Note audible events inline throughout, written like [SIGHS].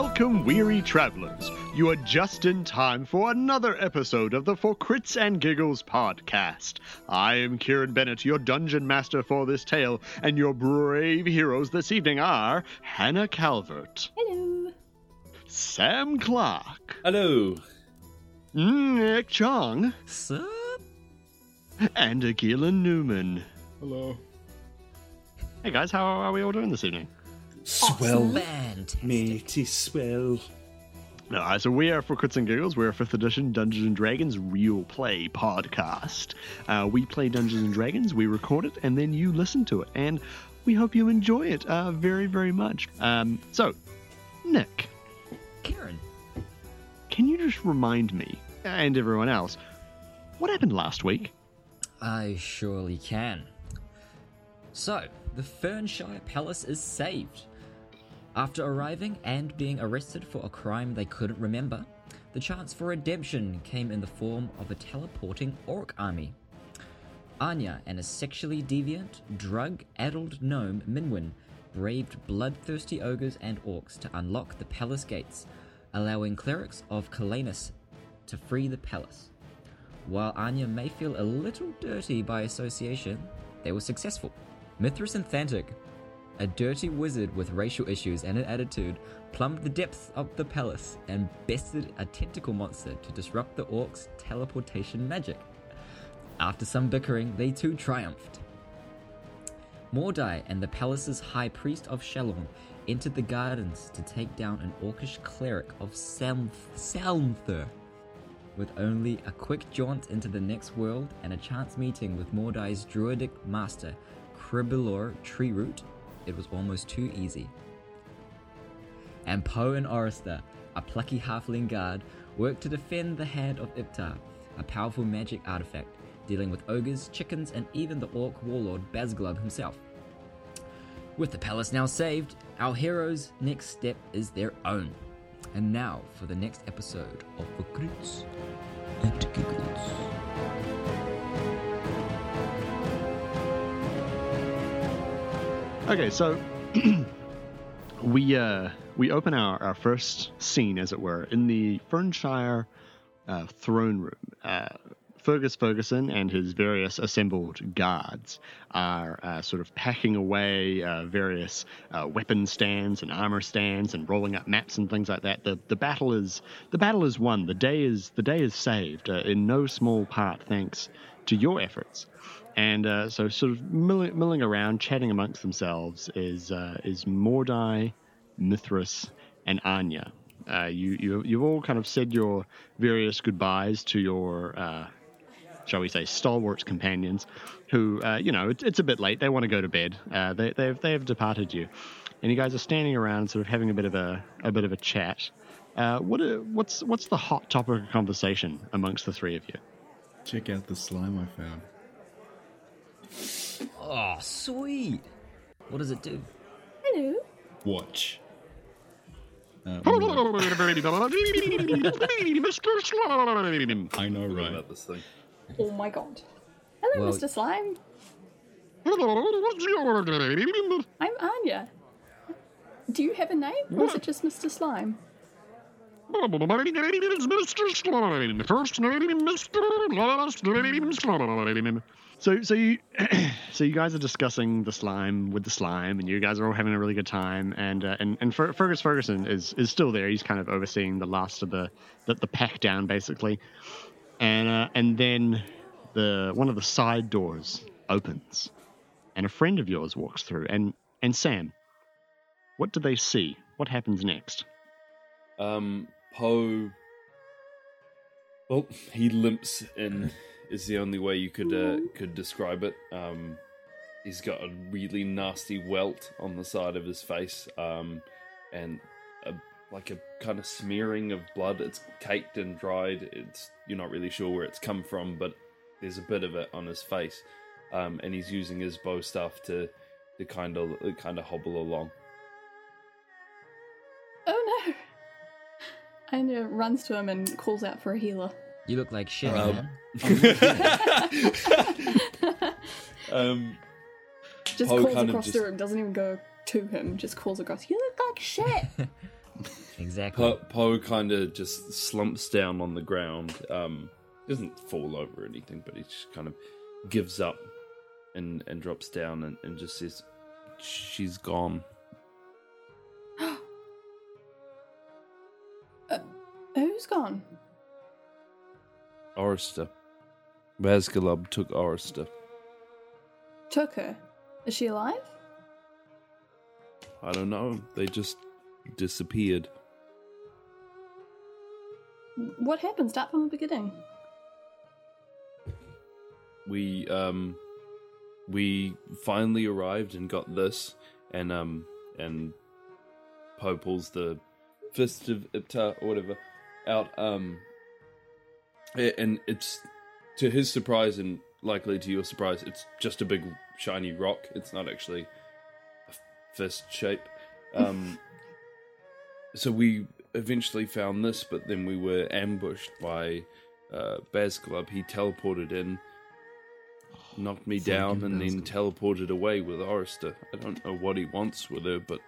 Welcome, weary travelers. You are just in time for another episode of the For Crits and Giggles podcast. I am Kieran Bennett, your dungeon master for this tale, and your brave heroes this evening are Hannah Calvert, Hello. Sam Clark, Hello. Nick Chong, Sup? and Agilan Newman. Hello. Hey guys, how are we all doing this evening? Swell. Fantastic. Matey swell. Alright, so we are for Crits and Giggles. We're a 5th edition Dungeons and Dragons real play podcast. Uh, we play Dungeons and Dragons, we record it, and then you listen to it. And we hope you enjoy it uh, very, very much. Um, so, Nick, Karen. can you just remind me and everyone else what happened last week? I surely can. So, the Fernshire Palace is saved. After arriving and being arrested for a crime they couldn't remember, the chance for redemption came in the form of a teleporting orc army. Anya and a sexually deviant, drug addled gnome Minwin braved bloodthirsty ogres and orcs to unlock the palace gates, allowing clerics of Kalanus to free the palace. While Anya may feel a little dirty by association, they were successful. Mithras and Thantic, a dirty wizard with racial issues and an attitude, plumbed the depths of the palace and bested a tentacle monster to disrupt the orcs' teleportation magic. After some bickering, they too triumphed. Mordai and the palace's high priest of Shalom entered the gardens to take down an orcish cleric of Salm- Salmthur. With only a quick jaunt into the next world and a chance meeting with Mordai's druidic master, Kribilor Treeroot, it was almost too easy. And Poe and Orister, a plucky halfling guard, worked to defend the hand of Iptar, a powerful magic artifact, dealing with ogres, chickens, and even the orc warlord Bazglub himself. With the palace now saved, our heroes' next step is their own. And now for the next episode of The Crits and Giggles. Okay, so [CLEARS THROAT] we uh, we open our, our first scene, as it were, in the Fernshire uh, throne room. Uh, Fergus Ferguson and his various assembled guards are uh, sort of packing away uh, various uh, weapon stands and armor stands and rolling up maps and things like that. The the battle is the battle is won. The day is the day is saved uh, in no small part thanks to your efforts. And uh, so, sort of milling, milling around, chatting amongst themselves, is uh, is Mordai, Mithras, and Anya. Uh, you you you've all kind of said your various goodbyes to your, uh, shall we say, stalwart companions, who uh, you know it, it's a bit late. They want to go to bed. Uh, they they've they have departed you, and you guys are standing around, sort of having a bit of a a bit of a chat. Uh, what what's what's the hot topic of conversation amongst the three of you? Check out the slime I found. Oh, sweet! What does it do? Hello. Watch. Uh, [LAUGHS] I know, right? About this thing. Oh my god. Hello, Well- Mr. Slime. I'm Anya. Do you have a name, or is it just Mr. Slime? So, so you, [CLEARS THROAT] so you guys are discussing the slime with the slime, and you guys are all having a really good time. And uh, and and Fer- Fergus Ferguson is is still there. He's kind of overseeing the last of the the, the pack down, basically. And uh, and then the one of the side doors opens, and a friend of yours walks through. And and Sam, what do they see? What happens next? Um, Poe. Well, he limps in. Is the only way you could uh, could describe it. Um, he's got a really nasty welt on the side of his face, um, and a, like a kind of smearing of blood. It's caked and dried. It's you're not really sure where it's come from, but there's a bit of it on his face, um, and he's using his bow staff to to kind of kind of hobble along. Oh no. [LAUGHS] Anya runs to him and calls out for a healer. You look like shit, Um, man. [LAUGHS] [LAUGHS] um, Just Poe calls kind of across just- the room, doesn't even go to him, just calls across. You look like shit. [LAUGHS] Exactly. Poe, Poe kind of just slumps down on the ground. Um, doesn't fall over or anything, but he just kind of gives up and and drops down and, and just says, "She's gone." [GASPS] Who's gone? Orister. Basgalub took Orister. Took her. Is she alive? I don't know. They just disappeared. What happened? Start from the beginning. we um we finally arrived and got this and um and Poe pulls the fist of Iptar or whatever out um and it's to his surprise and likely to your surprise it's just a big shiny rock it's not actually a fist shape [LAUGHS] um so we eventually found this but then we were ambushed by uh Basgalub he teleported in knocked me down and then teleported away with Orister. I don't know what he wants with her, but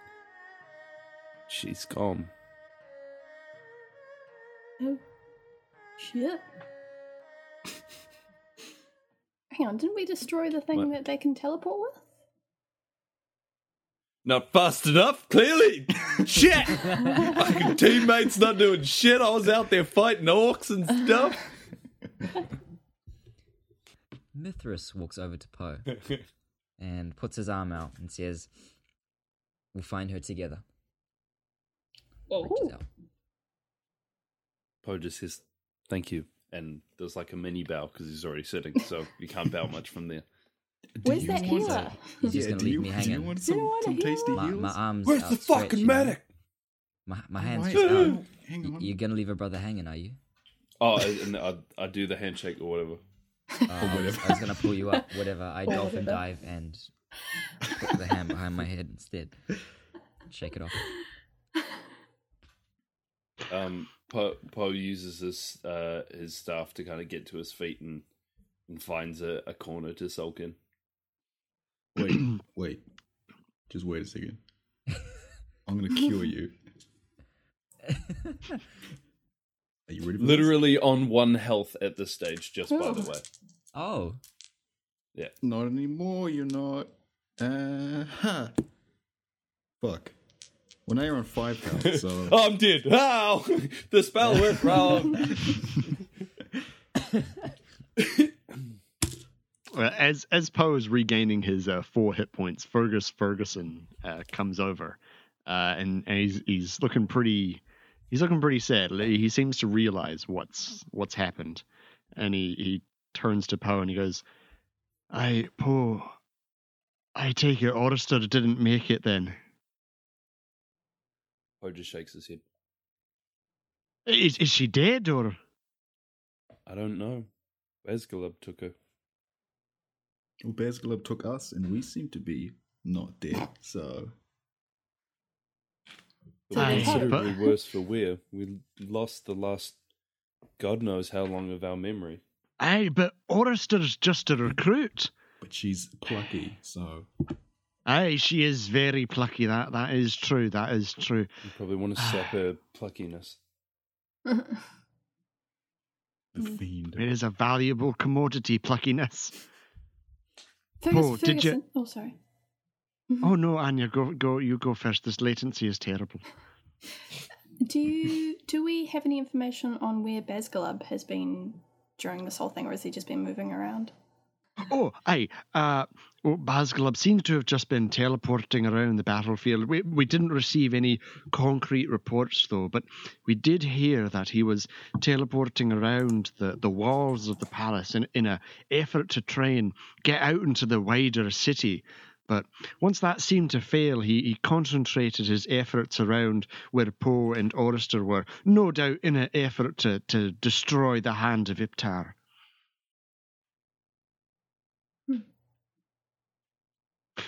she's gone. Oh. Shit. Hang on, didn't we destroy the thing What? that they can teleport with? Not fast enough, clearly. [LAUGHS] shit! Fucking teammates not doing shit. I was out there fighting orcs and stuff. [LAUGHS] Mithras walks over to Poe [LAUGHS] and puts his arm out and says, We'll find her together. Reaches Oh. out. Poe just says, thank you. And there's like a mini bow because he's already sitting, so you can't bow much from there. Do Where's that want- healer? [LAUGHS] He's just Yeah, gonna leave you, me do hanging. you want some, don't want some tasty my, heals? my arms Where's the fucking you know? medic? My, my hands Wait, just out. hang- hang on. You're gonna leave a brother hanging, are you? Oh, and I, I do the handshake or whatever. Uh, I, was, I was gonna pull you up, whatever. I Or [LAUGHS] dolphin whatever. dive and put the hand behind my head instead. Shake it off. Um, Poe Poe uses his uh, his staff to kind of get to his feet and and finds a, a corner to sulk in. Wait, [COUGHS] wait. Just wait a second. [LAUGHS] I'm gonna cure you. Are you ready? For Literally on one health at this stage, just by the Oh. [LAUGHS] way. Oh, Yeah. Not anymore. You're not. Uh huh. Fuck. Well, now you're on five health. [LAUGHS] So I'm dead. [LAUGHS] How? the spell went wrong. [LAUGHS] Uh, as as Poe is regaining his uh, four hit points, Fergus Ferguson uh, comes over, uh, and, and he's he's looking pretty he's looking pretty sad. He seems to realize what's what's happened, and he he turns to Poe and he goes, "I Poe, I take it Orister didn't make it then. Poe just shakes his head. Is is she dead or?" I don't know. Escalib took her. well, Bezgalub took us, and we seem to be not dead. So But Aye, we're considerably worse for wear. We lost the last God knows how long of our memory. Aye, but Orister's just a recruit. but she's plucky. So Aye, she is very plucky. That that is true. That is true. You probably want to swap her pluckiness. [LAUGHS] the fiend. It is a valuable commodity, pluckiness. Fergus, Paul, did you- Ferguson- Oh, sorry. [LAUGHS] Oh no, Anya, go go. You go first. This latency is terrible. [LAUGHS] Do you do we have any information on where Basgalub has been during this whole thing, or has he just been moving around? Oh, aye. Uh, Basgalub seems to have just been teleporting around the battlefield. We we didn't receive any concrete reports though, but we did hear that he was teleporting around the, the walls of the palace in in a effort to try and get out into the wider city. But once that seemed to fail, he, he concentrated his efforts around where Poe and Orister were, no doubt in an effort to, to destroy the hand of Iptar.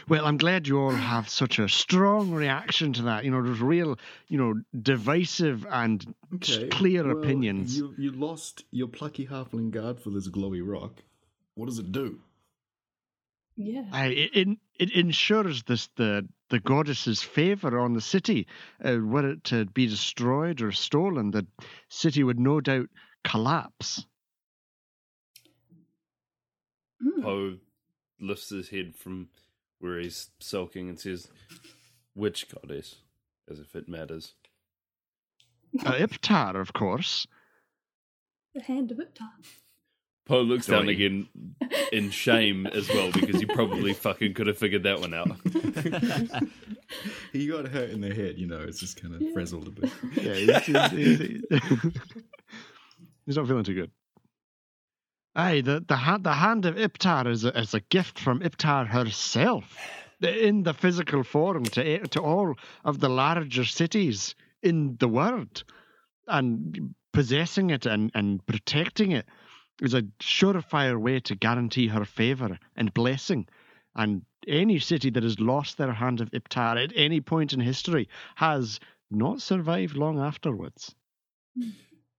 Well, I'm glad you all have such a strong reaction to that. You know, there's real, you know, divisive and s- clear well, opinions. You you lost your plucky halfling guard for this glowy rock. What does it do? Yeah. I, it, it, it ensures this the the goddess's favor on the city. Uh, were it to be destroyed or stolen, the city would no doubt collapse. Hmm. Poe lifts his head from where he's sulking and says, Which goddess? As if it matters. Uh, Iptar, of course. The hand of Iptar. Poe looks down again in shame as well because he probably [LAUGHS] fucking could have figured that one out. he got hurt in the head, you know, it's just kind of frazzled a bit. Yeah, he's, he's, he's, he's [LAUGHS] not feeling too good. Aye, the the hand the hand of Iptar is a, is a gift from Iptar herself, in the physical form to to all of the larger cities in the world, and possessing it and, and protecting it is a surefire way to guarantee her favor and blessing. And any city that has lost their hand of Iptar at any point in history has not survived long afterwards.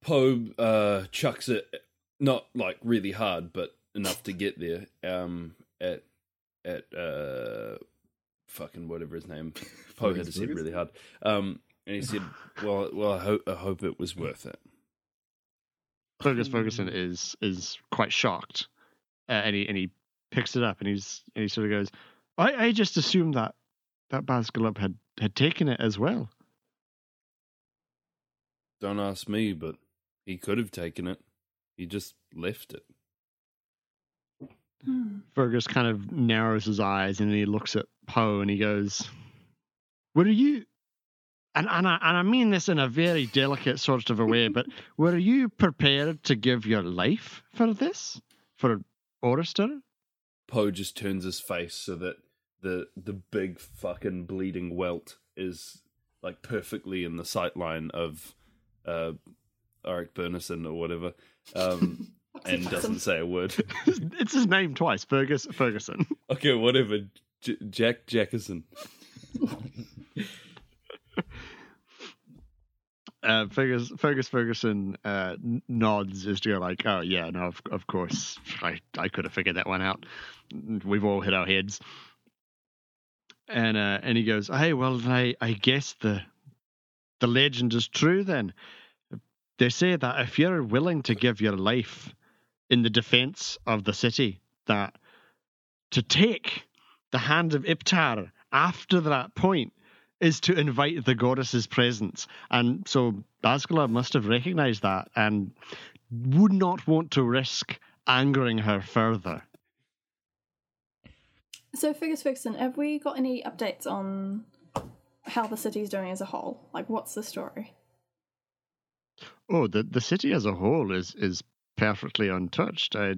Poe uh, chucks it, not like really hard, but enough to get there. Um, at at uh, fucking whatever his name. [LAUGHS] Poe had to say really hard. Um, and he said, [SIGHS] "Well, well, I hope I hope it was worth it." Fergus Ferguson is is quite shocked, uh, and he and he picks it up and he's and he sort of goes, "I I just assumed that that Basculub had had taken it as well." Don't ask me, but he could have taken it. He just left it. Hmm. Fergus kind of narrows his eyes and he looks at Poe and he goes, "Were you?" And and I, and I mean this in a very delicate sort of a way, but [LAUGHS] were you prepared to give your life for this, for Orister? Poe just turns his face so that the the big fucking bleeding welt is like perfectly in the sight line of uh Eric Bernison or whatever. Um [LAUGHS] and doesn't say a word. [LAUGHS] it's his name twice, Fergus Ferguson. [LAUGHS] okay, whatever. J- Jack Jackerson. uh, Fergus, Fergus Ferguson uh, nods as to go like, oh yeah, no, of, of course, I, I could have figured that one out. We've all hit our heads. And uh, and he goes, hey, well, I I guess the the legend is true then. They say that if you're willing to give your life in the defense of the city, that to take the hand of Iptar after that point is to invite the goddess's presence. And so Basculub must have recognized that and would not want to risk angering her further. So, Fergus Ferguson, have we got any updates on how the city's doing as a whole? Like, what's the story? Oh, the the city as a whole is is perfectly untouched. I,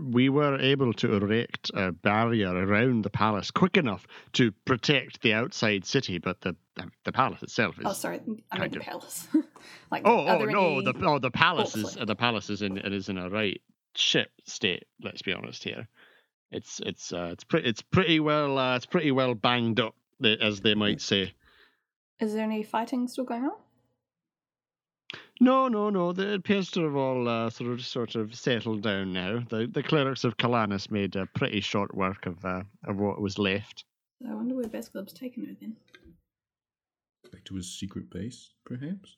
we were able to erect a barrier around the palace quick enough to protect the outside city, but the the palace itself is. Oh, sorry, I kind the of- palace. [LAUGHS] like, Oh, oh no! any- The oh the palace is Hopefully. the palace is in it is in a right shit state. Let's be honest here. It's it's uh, it's pretty it's pretty well uh, it's pretty well banged up, as they might say. Is there any fighting still going on? No, no, no. the- It appears to have all uh, sort of sort of settled down now. The the clerics of Calanus made a pretty short work of uh, of what was left. I wonder where Basculub's taken her then. Back to his secret base, perhaps?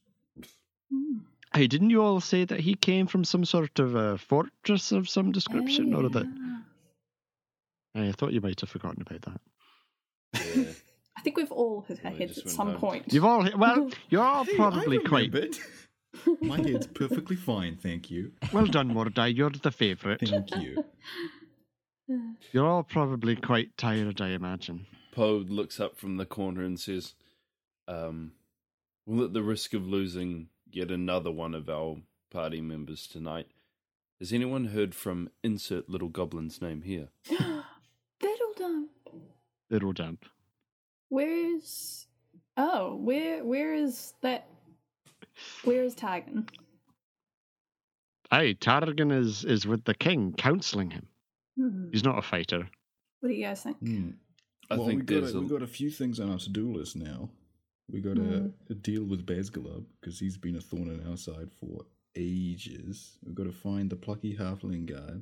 Hmm. Hey, didn't you all say that he came from some sort of a fortress of some description, or that? I thought you might have forgotten about that. Yeah. I think we've all hit our heads at some home. point. You've all well, [LAUGHS] you're all Hey, probably I quite remembered. [LAUGHS] My head's perfectly fine, thank you. well done, Mordai. You're the favourite. Thank you. [LAUGHS] You're all probably quite tired, I imagine. Poe looks up from the corner and says, um, Well, at the risk of losing yet another one of our party members tonight, has anyone heard from insert little goblin's name here? [GASPS] Fiddle dump. Little damp. Where's oh, where where is that where is Targan? Aye, Targan is is with the king, counselling him. Hmm. He's not a fighter. What do you guys think? Hmm. I well, think we got, a, a, we got a few things on our to do list now. We got Hmm. a, a deal with Bazgalub because he's been a thorn in our side for ages. We've got to find the plucky halfling guy,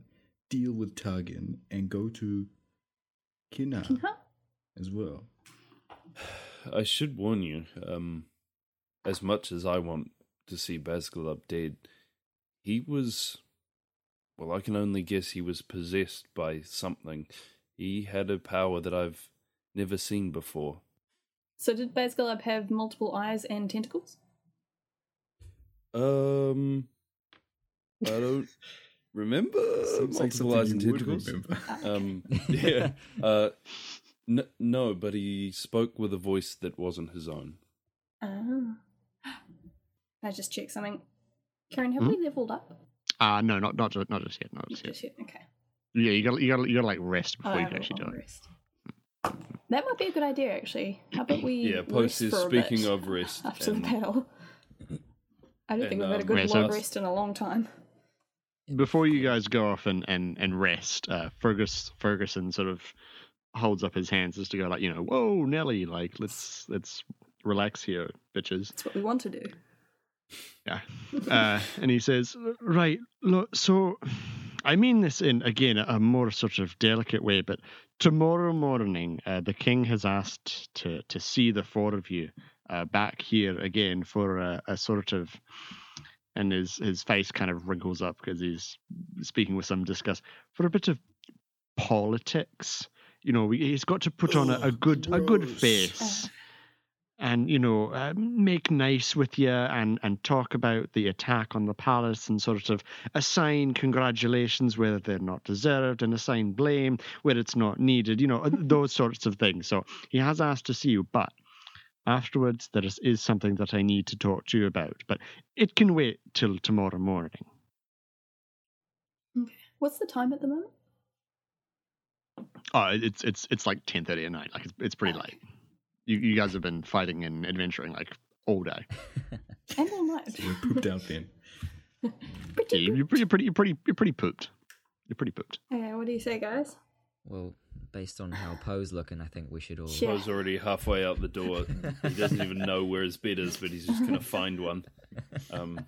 deal with Targan, and go to Kinna Huh? as well. [SIGHS] I should warn you. Um, as much as I want to see Basgalub dead, he was. Well, I can only guess he was possessed by something. He had a power that I've never seen before. So did Basgalub have multiple eyes and tentacles? Um, I don't remember [LAUGHS] Seems like eyes and something you would tentacles. remember. Um, [LAUGHS] yeah. Uh, n- no, but he spoke with a voice that wasn't his own. Ah. I just check something. Kieran, have Hmm? we leveled up? Uh no, not not just, not just yet, not just yet. Just yet, Okay. Yeah, you got you got you got to like rest Oh, before you can actually do I'll it. rest. That might be a good idea, actually. How about we? Yeah, Post is speaking of [LAUGHS] rest. after the battle. I don't think we've had a um, good Yeah, so long rest in a long time. Before you guys go off and and and rest, uh, Fergus Ferguson sort of holds up his hands just to go like you know, whoa, Nelly, like let's let's relax here, bitches. That's what we want to do. Yeah. Uh, and he says, Right, look, so I mean this in, again, a more sort of delicate way, but tomorrow morning, uh, the king has asked to, to see the four of you uh, back here again for a, a sort of. And his, his face kind of wrinkles up because he's speaking with some disgust for a bit of politics. You know, he's got to put on a, a good a good face and you know uh, make nice with you and and talk about the attack on the palace and sort of assign congratulations where they're not deserved and assign blame where it's not needed you know uh, [LAUGHS] those sorts of things so he has asked to see you but afterwards there is, is something that i need to talk to you about but it can wait till tomorrow morning Okay. What's the time at the moment? Oh it's it's it's like 10:30 at night like it's, it's pretty late you, you guys have been fighting and adventuring like all day [LAUGHS] And all night. We're pooped out then. [LAUGHS] Pretty Yeah, you're pretty, you're pretty, you're pretty, you're pretty pooped. You're pretty pooped. Okay, what do you say, guys? Well, based on how Poe's looking, I think we should all. Yeah. Poe's already halfway out the door. he doesn't even know where his bed is, but he's just going to find one. Um,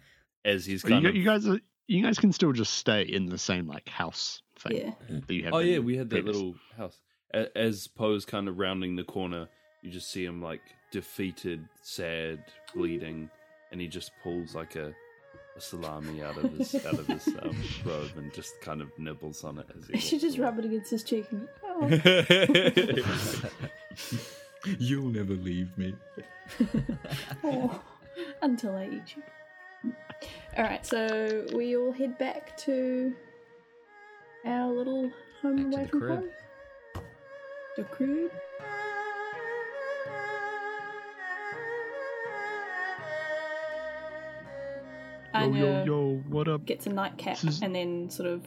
as he's But you, kind of. you guys, are, you guys can still just stay in the same like house thing Yeah. that you have. Oh yeah, we had that previous. little house. As Poe's kind of rounding the corner, you just see him like defeated, sad, bleeding, and he just pulls like a, a salami out of his out of his um, [LAUGHS] robe and just kind of nibbles on it as he. You should just away. rub it against his cheek and oh. [LAUGHS] [LAUGHS] You'll never leave me. oh, until I eat you. Alright, so we all head back to our little home Back to away the from crib. home. The crib. Yo, yo, Anya yo, what up? gets a nightcap This is- and then sort of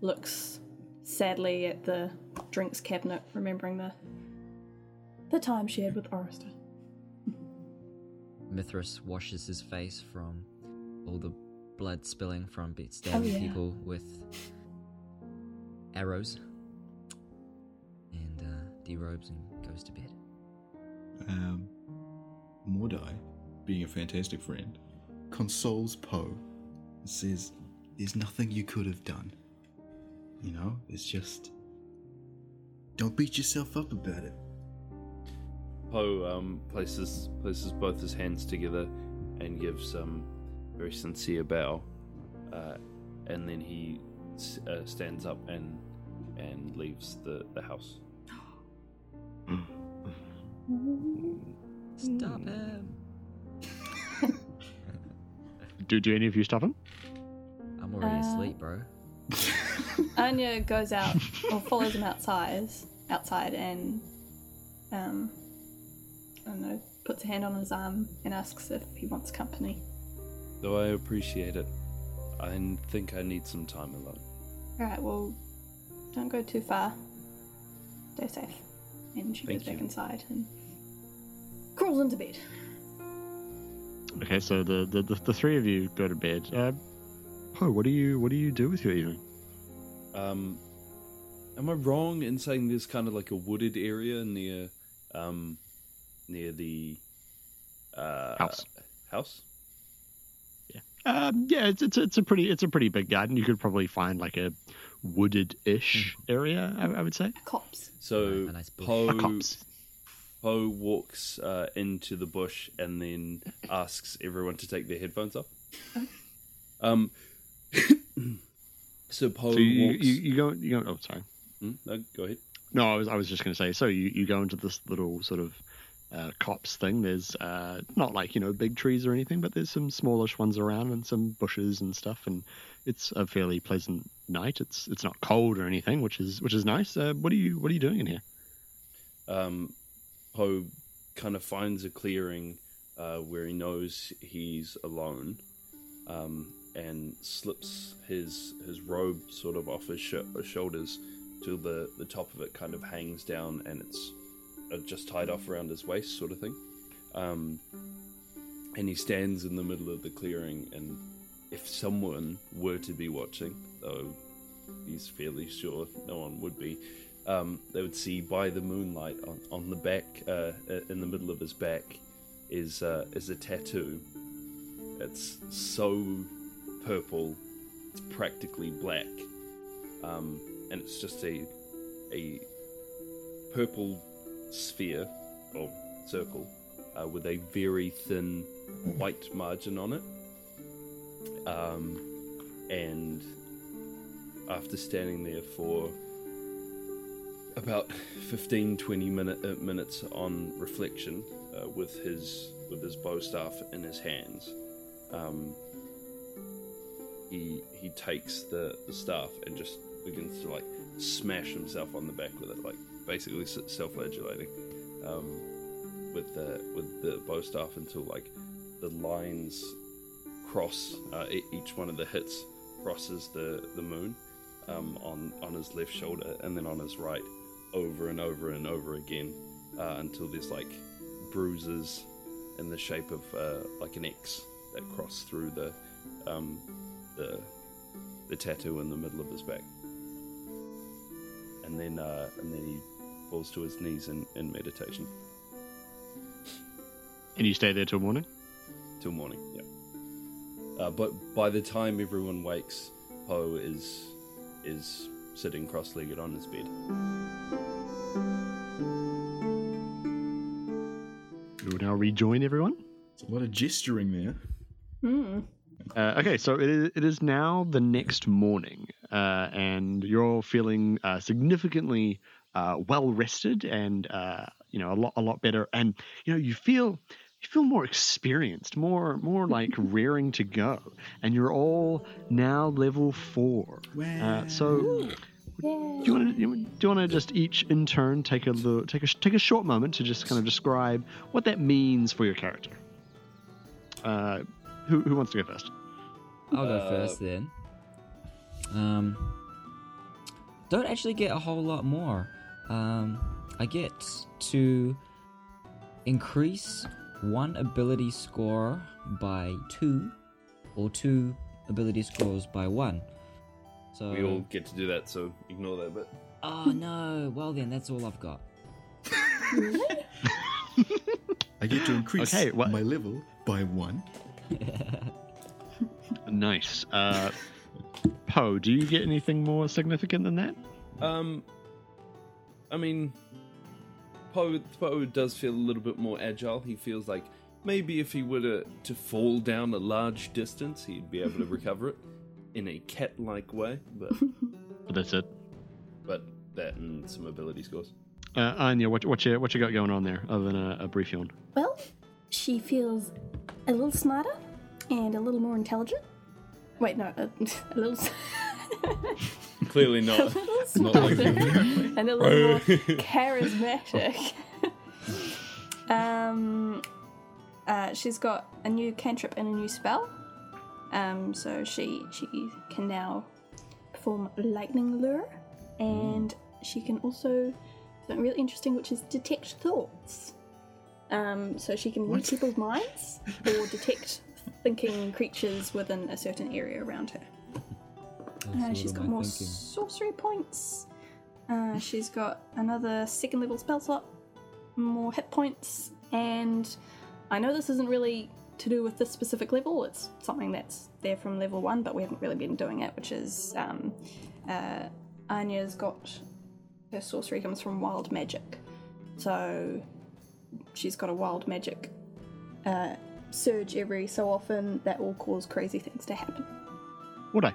looks sadly at the drinks cabinet, remembering the the time she had with Orister. Mithras washes his face from all the blood spilling from be- stabbing yeah. people with arrows, and uh, derobes and goes to bed. Um, Mordai, being a fantastic friend, consoles Poe and says, There's nothing you could have done. You know, it's just. Don't beat yourself up about it. Poe um, places places both his hands together and gives um very sincere bow, uh, and then he uh, stands up and and leaves the, the house. Stop him! [LAUGHS] Do do any of you stop him? I'm already Uh, asleep, bro. [LAUGHS] Anya goes out or follows him outside, outside, and um, I don't know, puts a hand on his arm and asks if he wants company. Though I appreciate it, I think I need some time alone. All right, well, don't go too far. Stay safe. And she Thank goes back you. inside and crawls into bed. Okay, so the, the, the, the three of you go to bed. Uh, Poe, what do you what do you do with your evening? Um, am I wrong in saying there's kind of like a wooded area near, um, near the uh, House. House. Um, yeah, it's it's it's a pretty it's a pretty big garden. You could probably find like a wooded-ish area. I, I would say. Copse. So A nice bush. Poe A copse. Poe walks uh, into the bush and then asks everyone to take their headphones off. Um, [COUGHS] so Poe So you, walks. you, you go you go. Oh, sorry. Hmm? No, go ahead. No, I was I was just going to say. So you, you go into this little sort of uh, copse thing. There's uh, not like you know big trees or anything, but there's some smallish ones around and some bushes and stuff. And it's a fairly pleasant night. It's it's not cold or anything, which is which is nice. Uh, what are you what are you doing in here? um, kind of finds a clearing uh, where he knows he's alone, um, and slips his his robe sort of off his sh- shoulders till the the top of it kind of hangs down, and it's uh, just tied off around his waist, sort of thing. Um, and he stands in the middle of the clearing, and if someone were to be watching, though he's fairly sure no one would be, um, they would see by the moonlight on, on the back, uh, uh, in the middle of his back, is uh, is a tattoo. It's so purple, it's practically black, um, and it's just a a purple sphere or circle uh, with a very thin white margin on it. Um, and after standing there for about 15 20 minute, uh, minutes on reflection uh, with his with his bow staff in his hands um, he he takes the, the staff and just begins to like smash himself on the back with it like basically self-flagellating um, with the with the bow staff until like the lines cross uh, each one of the hits crosses the the moon um, on on his left shoulder and then on his right over and over and over again uh, until there's like bruises in the shape of uh, like an X that cross through the um, the the tattoo in the middle of his back, and then uh, and then he falls to his knees in, in meditation And you stay there till morning. till morning. Yeah. Uh, but by the time everyone wakes, Poe is is sitting cross-legged on his bed. We will now rejoin everyone. It's a lot of gesturing there. Hmm. Uh, okay, so it is, it is now the next morning, uh, and you're all feeling uh, significantly uh, well rested, and uh, you know a lot a lot better, and you know you feel you feel more experienced, more more like raring to go, and you're all now level four. Uh, so do you want to do you want to just each in turn take a little, take a take a short moment to just kind of describe what that means for your character? Uh, who who wants to go first? I'll go Uh, first then. Um, don't actually get a whole lot more. Um, I get to increase one ability score by two, or two ability scores by one. So We all get to do that, so ignore that bit. Oh no! Well then, that's all I've got. [LAUGHS] I get to increase Okay, what- my level by one. [LAUGHS] Nice. Uh, Poe, do you get anything more significant than that? Um, I mean, Poe Poe does feel a little bit more agile. He feels like maybe if he were to, to fall down a large distance, he'd be able to [LAUGHS] recover it in a cat-like way. But [LAUGHS] But that's it. but that and some ability scores. Uh, Anya, what what you what you got going on there other than a, a brief yawn? Well, she feels a little smarter and a little more intelligent. Wait, no, a, [LAUGHS] a little. S- [LAUGHS] Clearly a not. [LAUGHS] little Not like smarter and a little more [LAUGHS] charismatic. um, uh, she's got a new cantrip and a new spell. Um, so she she can now perform lightning lure, and she can also something really interesting, which is detect thoughts. Um, so she can read people's minds or detect thinking creatures within a certain area around her. Uh, she's got more thinking? sorcery points. Uh, she's got another second level spell slot, more hit points, and I know this isn't really to do with this specific level. It's something that's there from level one, but we haven't really been doing it, which is um, uh, Anya's got her sorcery comes from wild magic. So she's got a wild magic uh, surge every so often that will cause crazy things to happen. Would I?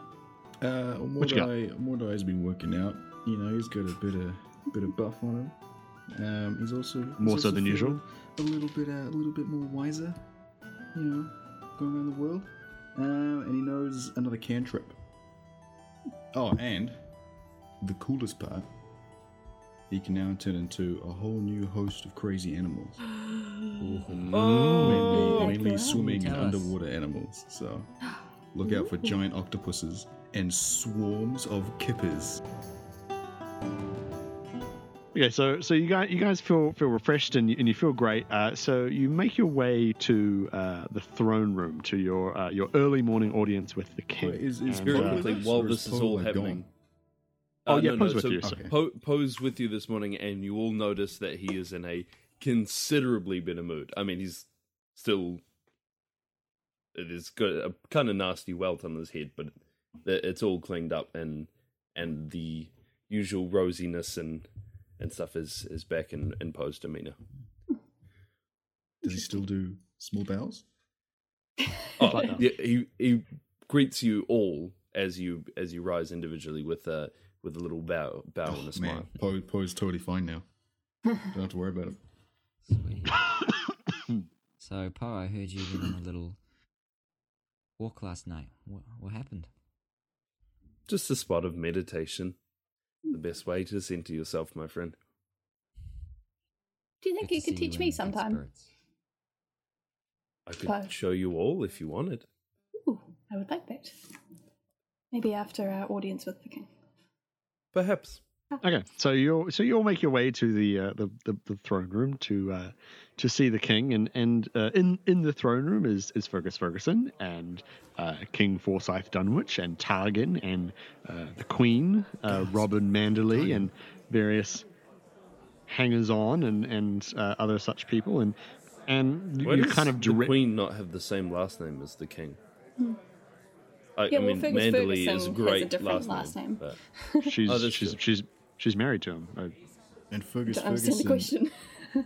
Uh, What you got? Mordai, Mordai's been working out. You know, he's got a bit of bit of buff on him. Um, he's also he's More so than usual? A little bit, uh, a little bit more wiser. You know, going around the world. Um, and he knows another cantrip. Oh, and the coolest part, he can now turn into a whole new host of crazy animals. [GASPS] Oh, mainly, mainly swimming and underwater animals. So [GASPS] [GASPS] look out for giant octopuses and swarms of kippers. Okay, so so you guys you guys feel feel refreshed and you, and you feel great. Uh, so you make your way to uh, the throne room to your uh, your early morning audience with the king. Wait, is- is And, Very Poe uh, with quickly, us, while or is this is all like, happening. gone? Oh, Uh, yeah, no, Poe's no, with so you, so- Okay. Poe, Poe's with you this morning, and you will notice that he is in a considerably better mood. I mean, he's still. It is got a kind of nasty welt on his head, but it's all cleaned up, and and the usual rosiness and and stuff is is back in in Poe's demeanor. Does he still do small bows? Oh, yeah, he he greets you all as you as you rise individually with a with a little bow bow and a oh, smile. Man, Poe, Poe's totally fine now. [LAUGHS] Don't have to worry about it. Sweet. [COUGHS] so, Poe, I heard you went on a little walk last night. What, what happened? Just a spot of meditation. The best way to center yourself, my friend. Do you think Good you could teach in me sometime? spirits. I could Bye. show you all if you wanted. Ooh, I would like that. Maybe after our audience with the king. Perhaps. Okay, so you'll so you'll make your way to the uh, the, the the throne room to uh, to see the king, and and uh, in in the throne room is is Fergus Ferguson and uh, King Forsyth Dunwich and Targan and uh, the Queen uh, Robin Manderley and various hangers on and and uh, other such people, and and Why you does kind of the queen not have the same last name as the king? I, Yeah, I well, mean, Fergus Manderley Ferguson is has a great different last, last name. name. but- She's Oh, she's she's she's married to him. Uh, And Fergus Don't the Ferguson question.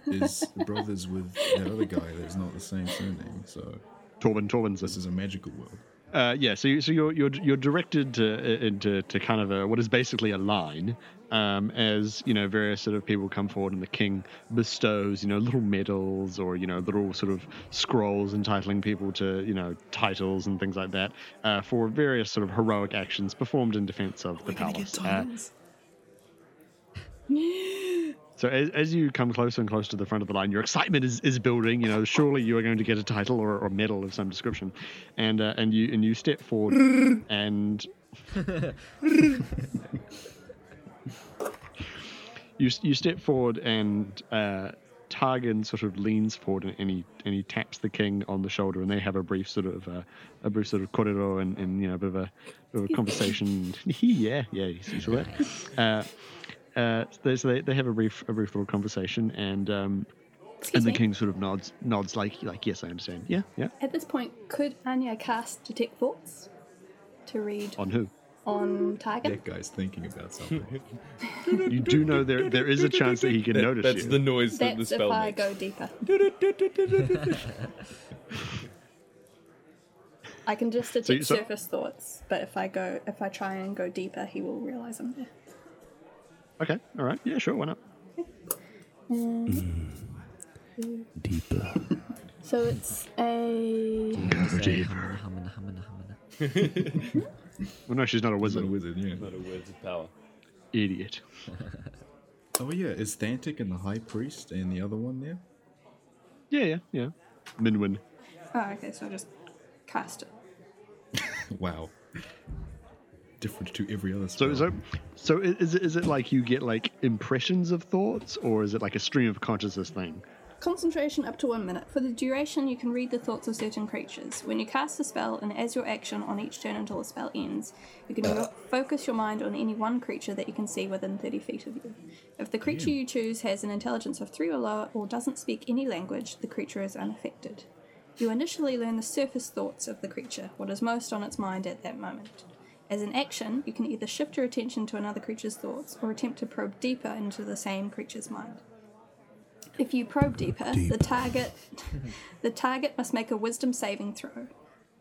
is brothers with that other guy that's not the same surname. So Torben Torbenson. this is a magical world. Uh, yeah, so you, so you're you're you're directed to uh, into to kind of a what is basically a line, um, as you know various sort of people come forward and the king bestows you know little medals or you know little sort of scrolls entitling people to you know titles and things like that uh, for various sort of heroic actions performed in defense of the palace. [GASPS] So as, as you come closer and closer to the front of the line, your excitement is, is building. You know, surely you are going to get a title or, or medal of some description, and uh, and you and you step forward [LAUGHS] and [LAUGHS] you you step forward and uh, Targan sort of leans forward and, and he and he taps the king on the shoulder and they have a brief sort of uh, a brief sort of corridor and, and you know a bit of a, bit of a conversation. [LAUGHS] yeah, yeah, you see that. Uh, uh, so they, they have a brief a brief little conversation and um, Excuse and the me. king sort of nods nods like like yes I understand yeah yeah At this point, could Anya cast Detect Thoughts to read on who on Tiger. That guy's thinking about something. [LAUGHS] you do know there there is a chance that he can That- notice that's you. the noise that the That's if spell I makes. go deeper. [LAUGHS] I can just detect So so- surface thoughts, but if I go, if I try and go deeper, he will realize I'm there. Okay all right yeah sure why not Deeper. [LAUGHS] So it's a Go deeper. [LAUGHS] well no she's not a wizard not a wizard, yeah. Not a words of power. idiot [LAUGHS] Oh yeah, is Thantic and the High Priest and the other one there? yeah yeah yeah Minwin oh, okay. So I just cast it. wow. Different to every other So, spell. so, so i- is it, is it like you get like impressions of thoughts, or is it like a stream of consciousness thing? Concentration up to one minute. For the duration, you can read the thoughts of certain creatures. When you cast a spell, and as your action on each turn until the spell ends, you can uh. ro- focus your mind on any one creature that you can see within 30 feet of you. If the creature you choose has an intelligence of 3 or lower or doesn't speak any language, the creature is unaffected. You initially learn the surface thoughts of the creature, what is most on its mind at that moment. As an action, you can either shift your attention to another creature's thoughts or attempt to probe deeper into the same creature's mind. If you probe deeper, the target [LAUGHS] the target must make a wisdom saving throw.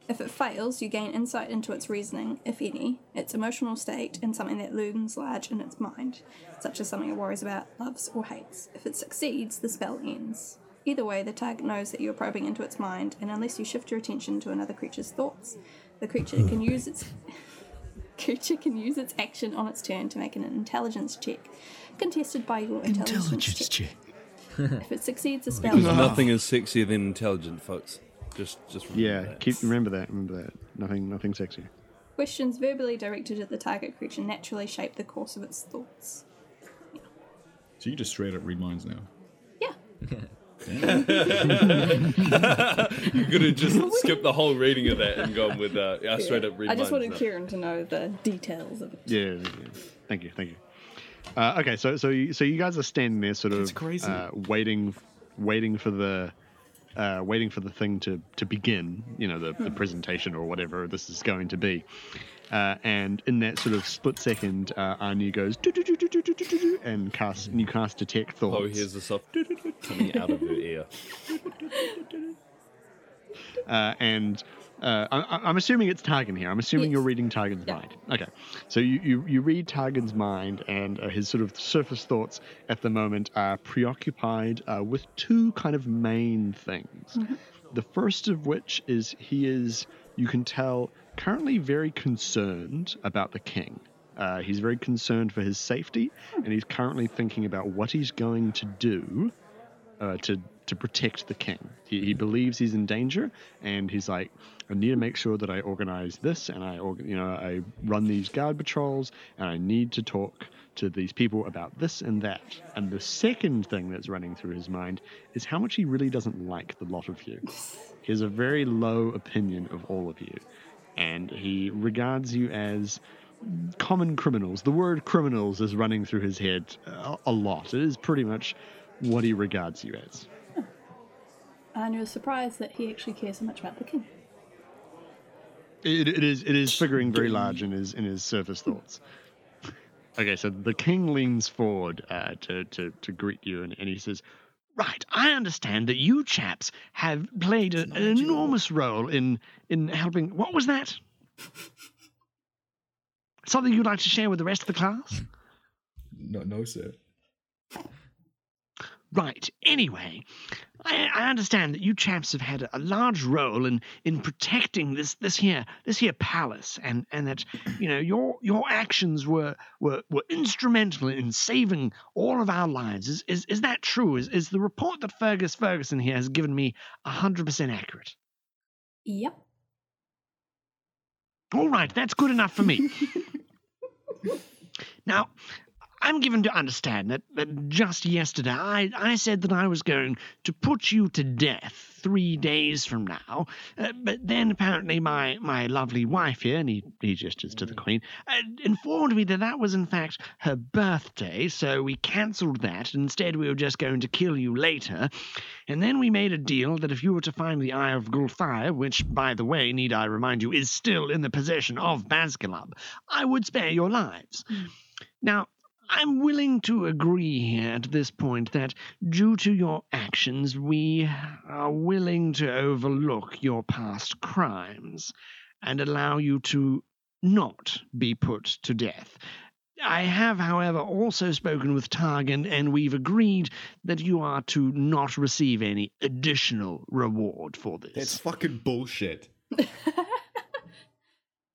If it fails, you gain insight into its reasoning, if any, its emotional state, and something that looms large in its mind, such as something it worries about, loves, or hates. If it succeeds, the spell ends. Either way, the target knows that you're probing into its mind, and unless you shift your attention to another creature's thoughts, the creature hmm. can use its [LAUGHS] creature can use its action on its turn to make an intelligence check, contested by your intelligence, Intelligence check. check. If it succeeds, the spell Because nothing is sexier than intelligent, folks. Just, just remember Yeah, that. keep remember that. Remember that. Nothing, nothing sexy. Questions verbally directed at the target creature naturally shape the course of its thoughts. So you just straight up read minds now. Yeah. [LAUGHS] [LAUGHS] You could have just [LAUGHS] skipped the whole reading of that and gone with uh, yeah, straight up read I just wanted now. Kieran to know the details of it. Yeah. yeah, yeah. Thank you. Thank you. Uh, okay, so so you, so you guys are standing there, sort of That's crazy. Uh, waiting, waiting for the, uh, waiting for the thing to to begin. You know, the, the presentation or whatever this is going to be. Uh, and in that sort of split second, uh, Anya goes and cast and you cast detect thoughts. Oh, here's the soft coming out of her ear. uh, and uh, I, I'm assuming it's Targan here. I'm assuming Yes. you're reading Targan's Yeah. mind. Okay, so you, you, you read Targan's mind, and uh, his sort of surface thoughts at the moment are preoccupied uh, with two kind of main things. The first of which is he is, you can tell, currently very concerned about the king. Uh, he's very concerned for his safety, and he's currently thinking about what he's going to do uh, to to protect the king. He, he believes he's in danger, and he's like, I need to make sure that I organize this, and I you know I run these guard patrols, and I need to talk to these people about this and that. And the second thing that's running through his mind is how much he really doesn't like the lot of you. He has a very low opinion of all of you, and he regards you as common criminals. The word criminals is running through his head a, a lot. It is pretty much what he regards you as. And you're surprised that he actually cares so much about the king. It, it is it is figuring very large in his in his surface thoughts. [LAUGHS] Okay, so the king leans forward uh, to, to to greet you, and, and he says, "Right, I understand that you chaps have played a, an enormous role in in helping. What was that? Something you'd like to share with the rest of the class?" No, no, sir. Right. Anyway, I, I understand that you chaps have had a, a large role in, in protecting this this here this here palace, and, and that you know your your actions were, were were instrumental in saving all of our lives. Is is, is that true? Is is the report that Fergus Ferguson here has given me hundred percent accurate? Yep. All right, that's good enough for me. [LAUGHS] now, I'm given to understand that, that just yesterday I, I said that I was going to put you to death three days from now, uh, but then apparently my, my lovely wife here, and he, he gestures to the Queen, uh, informed me that that was in fact her birthday, so we cancelled that. And instead, we were just going to kill you later. And then we made a deal that if you were to find the Eye of Gulfire, which, by the way, need I remind you, is still in the possession of Basgalub, I would spare your lives. Now, I'm willing to agree here at this point that, due to your actions, we are willing to overlook your past crimes and allow you to not be put to death. I have, however, also spoken with Targan, and we've agreed that you are to not receive any additional reward for this. That's fucking bullshit. [LAUGHS]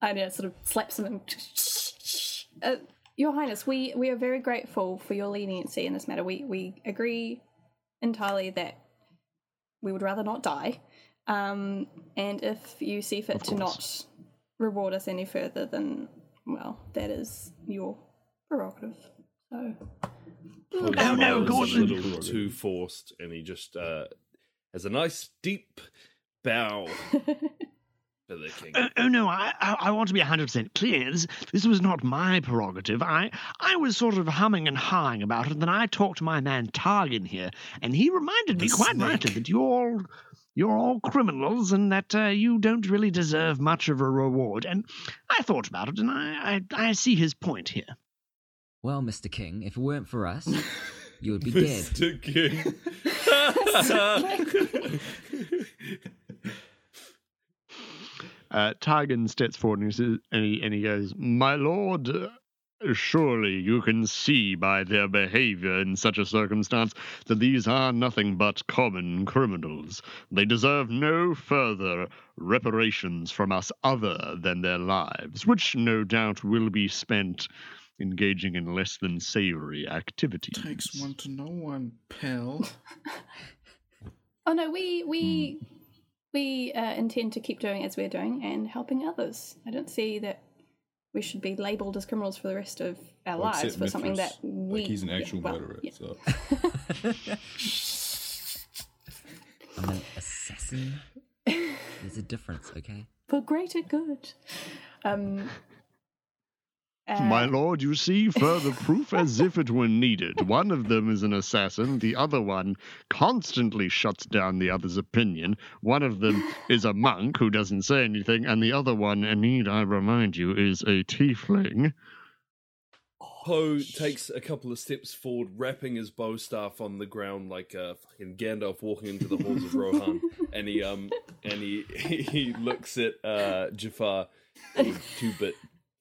Anya sort of slaps him and. [LAUGHS] Uh, Your Highness, we, we are very grateful for your leniency in this matter. We we agree entirely that we would rather not die. Um, and if you see fit to not reward us any further, then, well, that is your prerogative. So, Well, Oh, no, that was a Gordon. little too forced, and he just uh, has a nice deep bow [LAUGHS] to the king. Oh, oh no, I, I, I want to be 100% clear. This, this was not my prerogative. I, I was sort of humming and hawing about it, and then I talked to my man Targan here, and he reminded me quite snake. rightly that you're all, you're all criminals and that uh, you don't really deserve much of a reward. And I thought about it, and I, I, I see his point here. Well, Mr. King, if it weren't for us, [LAUGHS] you would be dead. Mr. King. [LAUGHS] [LAUGHS] Uh, Targan steps forward and he, says, and, he, and he goes, My lord, surely you can see by their behavior in such a circumstance that these are nothing but common criminals. They deserve no further reparations from us other than their lives, which no doubt will be spent engaging in less than savory activities. Takes one to know one, pal. [LAUGHS] Oh no, we we we uh, intend to keep doing as we're doing and helping others. I don't see that we should be labelled as criminals for the rest of our Well, lives except for something that we. like he's an yeah, actual well, murderer. yeah. So [LAUGHS] I'm an assassin. There's a difference, okay? For greater good. Um. Uh, My lord, you see further proof as if it were needed. [LAUGHS] One of them is an assassin, the other one constantly shuts down the other's opinion. One of them [LAUGHS] is a monk who doesn't say anything, and the other one, and need I remind you, is a tiefling. Poe takes a couple of steps forward, wrapping his bow staff on the ground like a fucking Gandalf walking into the halls of Rohan, [LAUGHS] and he um and he he looks at uh Jafar, two bit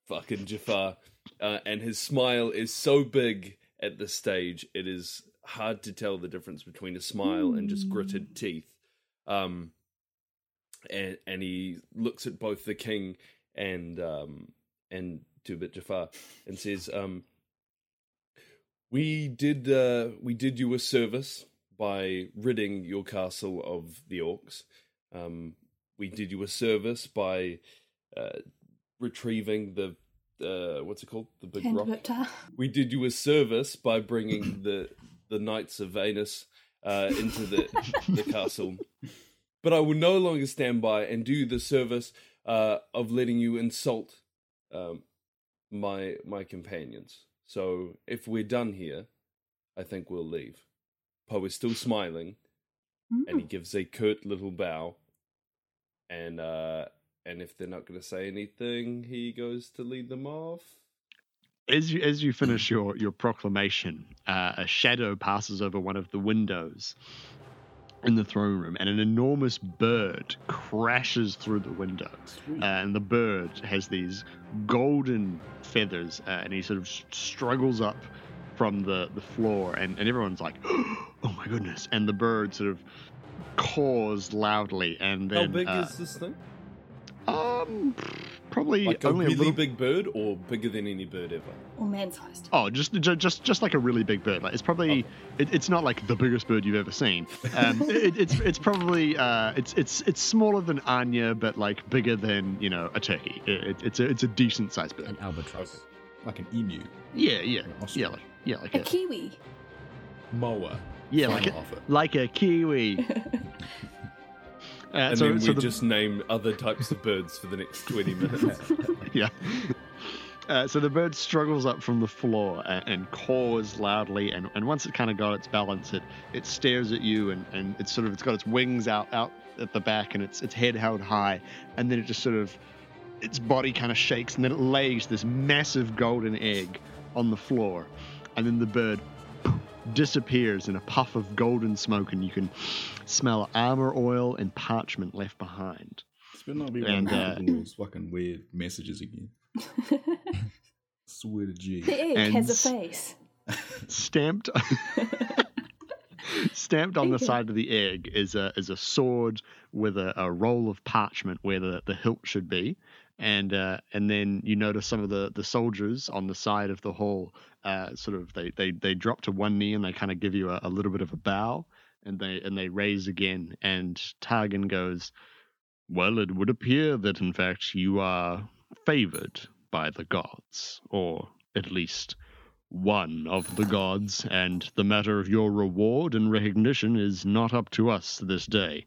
fucking Jafar, uh, and his smile is so big at this stage it is hard to tell the difference between a smile and just gritted teeth. Um, and and he looks at both the king and um and Two-Bit Jafar and says, um, "We did uh, we did you a service by ridding your castle of the orcs. Um, we did you a service by uh, retrieving the uh, what's it called the big Hand rock. We did you a service by bringing the the knights of Venus uh, into the the castle." But I will no longer stand by and do the service uh, of letting you insult um, my my companions. So if we're done here, I think we'll leave. Poe is still smiling, and he gives a curt little bow. And uh, and if they're not going to say anything, he goes to lead them off. As you as you finish your your proclamation, uh, a shadow passes over one of the windows in the throne room, and an enormous bird crashes through the window. Uh, and the bird has these golden feathers, uh, and he sort of struggles up from the the floor, and, and everyone's like, [GASPS] "Oh my goodness!" And the bird sort of caws loudly, and then How big uh, is this thing? Um probably Like a only really a little big bird, or bigger than any bird ever? Or man sized. Oh, just just just like a really big bird. Like it's probably it, it's not like the biggest bird you've ever seen. [LAUGHS] Um, it, it's it's probably uh, it's it's it's smaller than Anya, but like bigger than you know a turkey. It, it- it's a it's a decent sized bird. An albatross. like an emu, Yeah, yeah, An ostrich. yeah, like yeah, like A a kiwi. moa, yeah, like a, Fraunhofer. like a kiwi. [LAUGHS] [LAUGHS] Uh, And so, then so we the- just name other types of birds for the next twenty [LAUGHS] minutes. yeah. Uh, so the bird struggles up from the floor and, and caws loudly, and, and once it kind of got its balance, it it stares at you, and, and it's sort of it's got its wings out out at the back, and its its head held high, and then it just sort of its body kind of shakes, and then it lays this massive golden egg on the floor, and then the bird disappears in a puff of golden smoke, and you can smell armor oil and parchment left behind. This better not be one And, of uh, those fucking weird messages again. [LAUGHS] Swear to G. The egg And has a face. stamped [LAUGHS] stamped on the side of the egg is a is a sword with a, a roll of parchment where the, the hilt should be and uh, and then you notice some of the, the soldiers on the side of the hall uh, sort of they, they they drop to one knee and they kind of give you a, a little bit of a bow and they and they raise again and Targan goes well it would appear that in fact you are favored by the gods or at least one of the gods, and the matter of your reward and recognition is not up to us this day.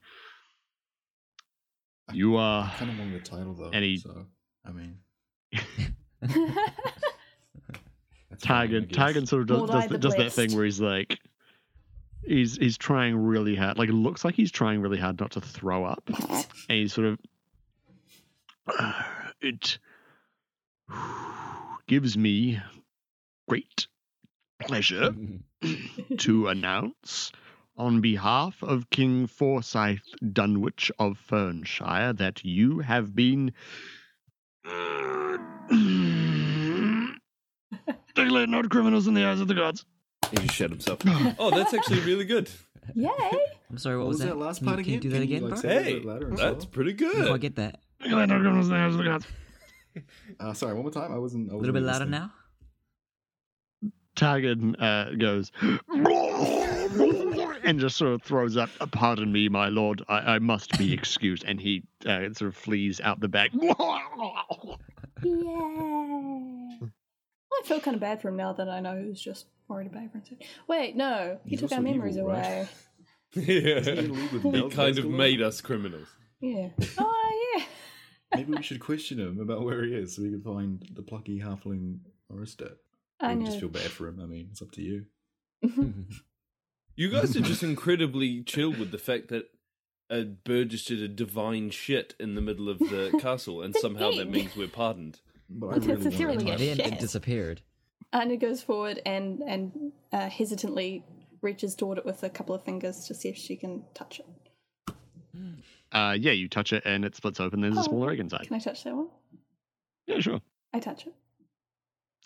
You are. I kind of wanted the title though. And he- so I mean, [LAUGHS] [LAUGHS] that's Targan, Targan sort of does, Mordai does, the does that thing where he's like, he's he's trying really hard. Like it looks like he's trying really hard not to throw up, [LAUGHS] and he's sort of, [SIGHS] it [SIGHS] gives me great pleasure [LAUGHS] to announce on behalf of King Forsyth Dunwich of Fernshire that you have been [CLEARS THROAT] declared not criminals in the eyes of the gods. He just shut himself. [LAUGHS] oh, that's actually really good. Yay! I'm sorry, what, What was, was that last Can you- part can you do that Can you, again, like, bro? Hey, bit that's slower? pretty Didn't good. quite get that. Declared not criminals in the eyes of the gods. [LAUGHS] Uh, sorry, one more time. I wasn't. I A wasn't little bit louder now. Targan uh, goes and just sort of throws up, "Pardon me, my lord, I, I must be [LAUGHS] excused," and he uh, sort of flees out the back. Yay! I feel kind of bad for him now that I know he was just worried about everything. Wait, no, he He's took our memories evil, right? away. [LAUGHS] yeah. He He kind of galore? made us criminals. Yeah. Oh yeah. [LAUGHS] Maybe we should question him about where he is so we can find the plucky halfling Aristat. I Or know. just feel bad for him. I mean, it's up to you. Mm-hmm. [LAUGHS] You guys are just incredibly chill with the fact that a bird just did a divine shit in the middle of the castle, and somehow that means we're pardoned. But I really that's want literally to a And then shit. it disappeared. Anya goes forward and and uh, hesitantly reaches toward it with a couple of fingers to see if she can touch it. Uh, yeah, you touch it and it splits open. There's a Oh. smaller egg inside. Can I touch that one? Yeah, sure. I touch it.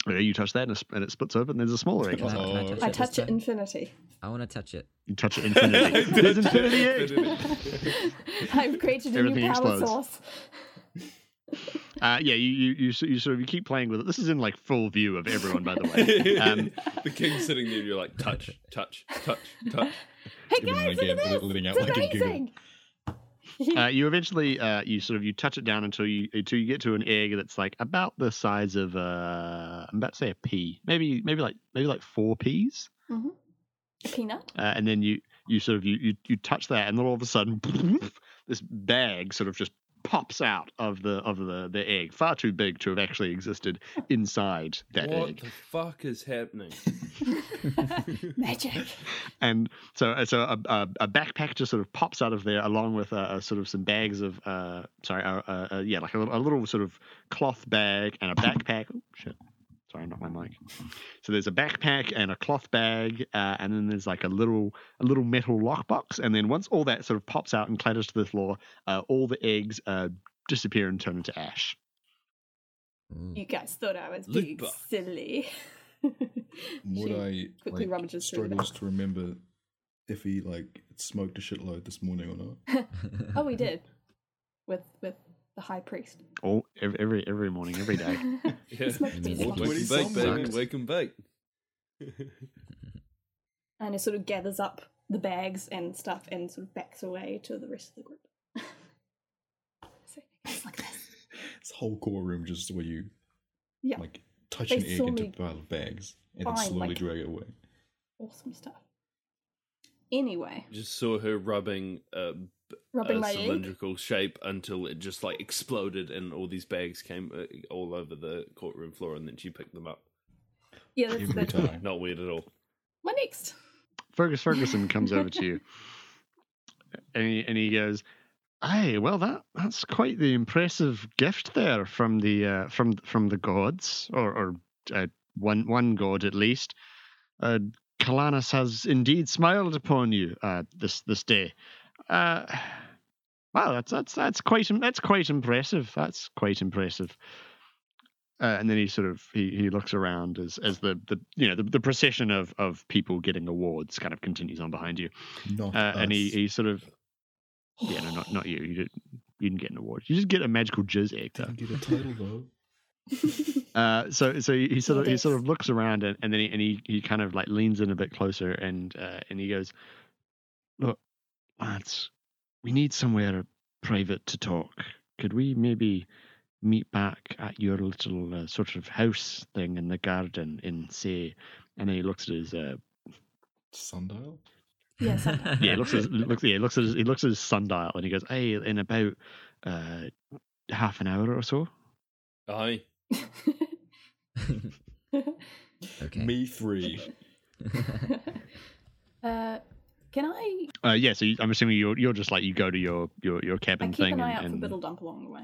Yeah, you touch that and it, sp- and it splits open. There's a smaller egg Can inside. can I touch I it touch it infinity. I want to touch it. You touch it infinity. [LAUGHS] There's infinity egg. [LAUGHS] I've created a new Everything power explodes. source. [LAUGHS] Uh, yeah, you, you you you sort of you keep playing with it. This is in like full view of everyone, by the way. Um, [LAUGHS] the king's sitting there, and you're like, touch, touch, touch, touch. Hey guys, look at this! letting out it's like amazing. uh, you eventually uh, you sort of you touch it down until you until you get to an egg that's like about the size of uh, I'm about to say a pea, maybe maybe like maybe like four peas, A peanut. uh, and then you you sort of you, you you touch that, and then all of a sudden [LAUGHS] this bag sort of just pops out of the of the the egg, far too big to have actually existed inside that what egg. What the fuck is happening? [LAUGHS] [LAUGHS] Magic. and so so a, a, a backpack just sort of pops out of there along with a, a sort of some bags of uh sorry uh, uh, uh, yeah like a, little- a little sort of cloth bag and a backpack oh, shit sorry not my mic so there's a backpack and a cloth bag uh, and then there's like a little a little metal lockbox and then once all that sort of pops out and clatters to the floor uh, all the eggs uh, disappear and turn into ash Ooh. You guys thought I was being back. silly. Would She I quickly like, rummages through struggles to remember if he like smoked a shitload this morning or not? [LAUGHS] Oh, we did. With with the high priest. all every every, every morning every day [LAUGHS] Yeah. smoked And then me what this Wake Twenty and bake, baby. sucks. Wake [LAUGHS] and bake. and it sort of gathers up the bags and stuff and sort of backs away to the rest of the group. [LAUGHS] so it's like this. This whole core room just where you Yeah, like touch They an egg into a pile of bags and then slowly like- drag it away. awesome stuff. Anyway, Just saw her rubbing a, rubbing a my egg. cylindrical shape until it just like exploded and all these bags came uh, all over the courtroom floor and then she picked them up. Yeah, that's, Every time. Not weird at all. my next. Fergus Ferguson comes over to you, [LAUGHS] and he, and he goes, "Aye, well that that's quite the impressive gift there from the uh, from from the gods, or, or uh, one one god at least. Uh, Kalanus has indeed smiled upon you uh, this this day. Uh, wow, that's that's that's quite that's quite impressive. That's quite impressive." Uh, and then he sort of he, he looks around as as the, the you know the, the procession of of people getting awards kind of continues on behind you Not uh, and he, he sort of yeah no not not you you didn't you didn't get an award you just get a magical jizz actor. Didn't get a title though. [LAUGHS] Uh, so so he, he sort of he sort of looks around and, and then he, and he, he kind of like leans in a bit closer and uh, and he goes, look, lads, we need somewhere private to talk. Could we maybe meet back at your little uh, sort of house thing in the garden in say? And then he looks at his uh, Sundial? Yes, [LAUGHS] yeah, he looks at his, looks yeah, he looks at his, he looks at his sundial and he goes, hey, in about uh, half an hour or so. Aye. [LAUGHS] okay. Me three. [LAUGHS] uh, can I? Uh, yeah, so you, I'm assuming you're you're just like you go to your your your cabin I cabin keep thing an eye and, out for and Biddle Dump along the way.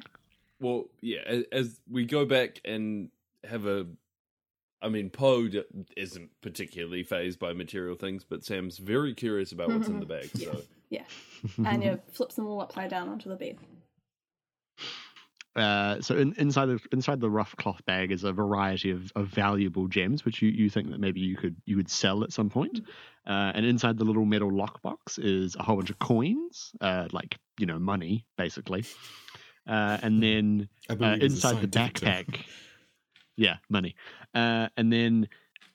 Well, yeah, as, as we go back and have a I mean, Poe d- isn't particularly phased by material things, but Sam's very curious about what's in the [LAUGHS] bag. So Yeah. [LAUGHS] and you flips them all upside down onto the bed. Uh, so in, inside the inside the rough cloth bag is a variety of, of valuable gems, which you, you think that maybe you could you would sell at some point. Uh, and inside the little metal lockbox is a whole bunch of coins, uh, like you know money basically. Uh, and then uh, believe it's a inside the backpack, yeah, money. Uh, and then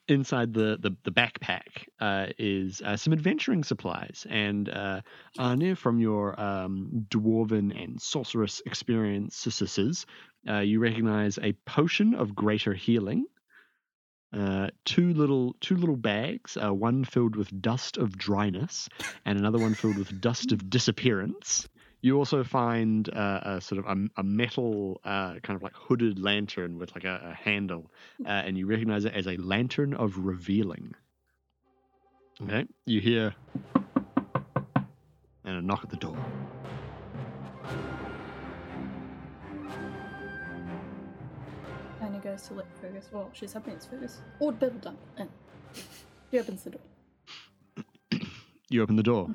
inside the the, the backpack uh, is uh, some adventuring supplies. And uh, Arne, from your um, dwarven and sorceress experiences, uh, you recognize a potion of greater healing. Uh, two little two little bags, uh, one filled with dust of dryness, and another one filled with dust of disappearance. You also find uh, a sort of a, a metal uh, kind of like hooded lantern with like a, a handle, uh, and you recognize it as a lantern of revealing. Okay, you hear and a knock at the door. Anya goes to let Fergus. Well, she's hoping it's Fergus. Or Bibbledum. in. She opens the door. [COUGHS] You open the door,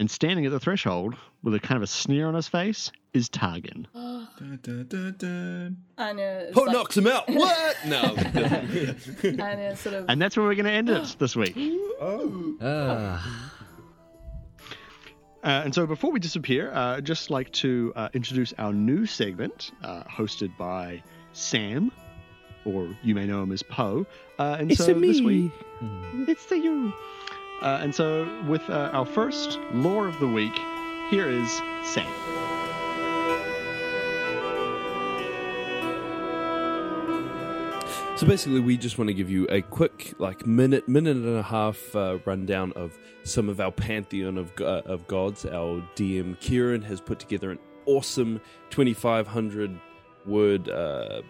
and standing at the threshold with a kind of a sneer on his face is Targan. [GASPS] Dun, dun, dun, dun. Anya is Poe like, knocks him out. [LAUGHS] What? No. [LAUGHS] Anya sort of. And that's where we're going to end it [GASPS] this week. Oh. Ah. Uh, and so before we disappear, uh, I'd just like to uh, introduce our new segment uh, hosted by Sam, or you may know him as Poe. Uh, and so this week, it's the you. Uh, and so with uh, our first lore of the week, here is Sam. So basically, we just want to give you a quick, like minute, minute and a half uh, rundown of some of our pantheon of go- of gods. Our DM Kieran has put together an awesome 2,500 word uh,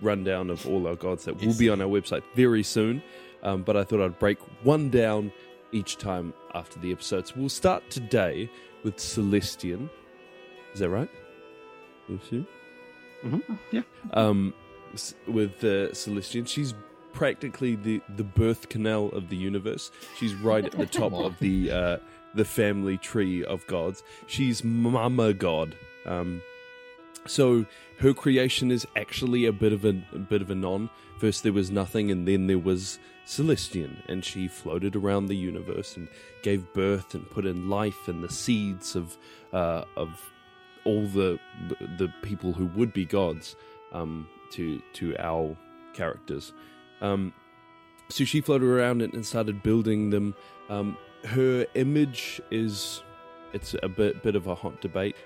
rundown of all our gods that will be on our website very soon. Um, but I thought I'd break one down each time after the episodes. We'll start today with Celestian. Is that right? Mhm, yeah. Um, with uh, Celestian, she's practically the, the birth canal of the universe. She's right at the [LAUGHS] top of the uh, the family tree of gods. She's Mama God. Um, so her creation is actually a bit of a, a bit of a non. First there was nothing, and then there was Celestian, and she floated around the universe and gave birth and put in life and the seeds of uh, of all the the people who would be gods um, to to our characters. Um, so she floated around and, and started building them. Um, her image is it's a bit bit of a hot debate.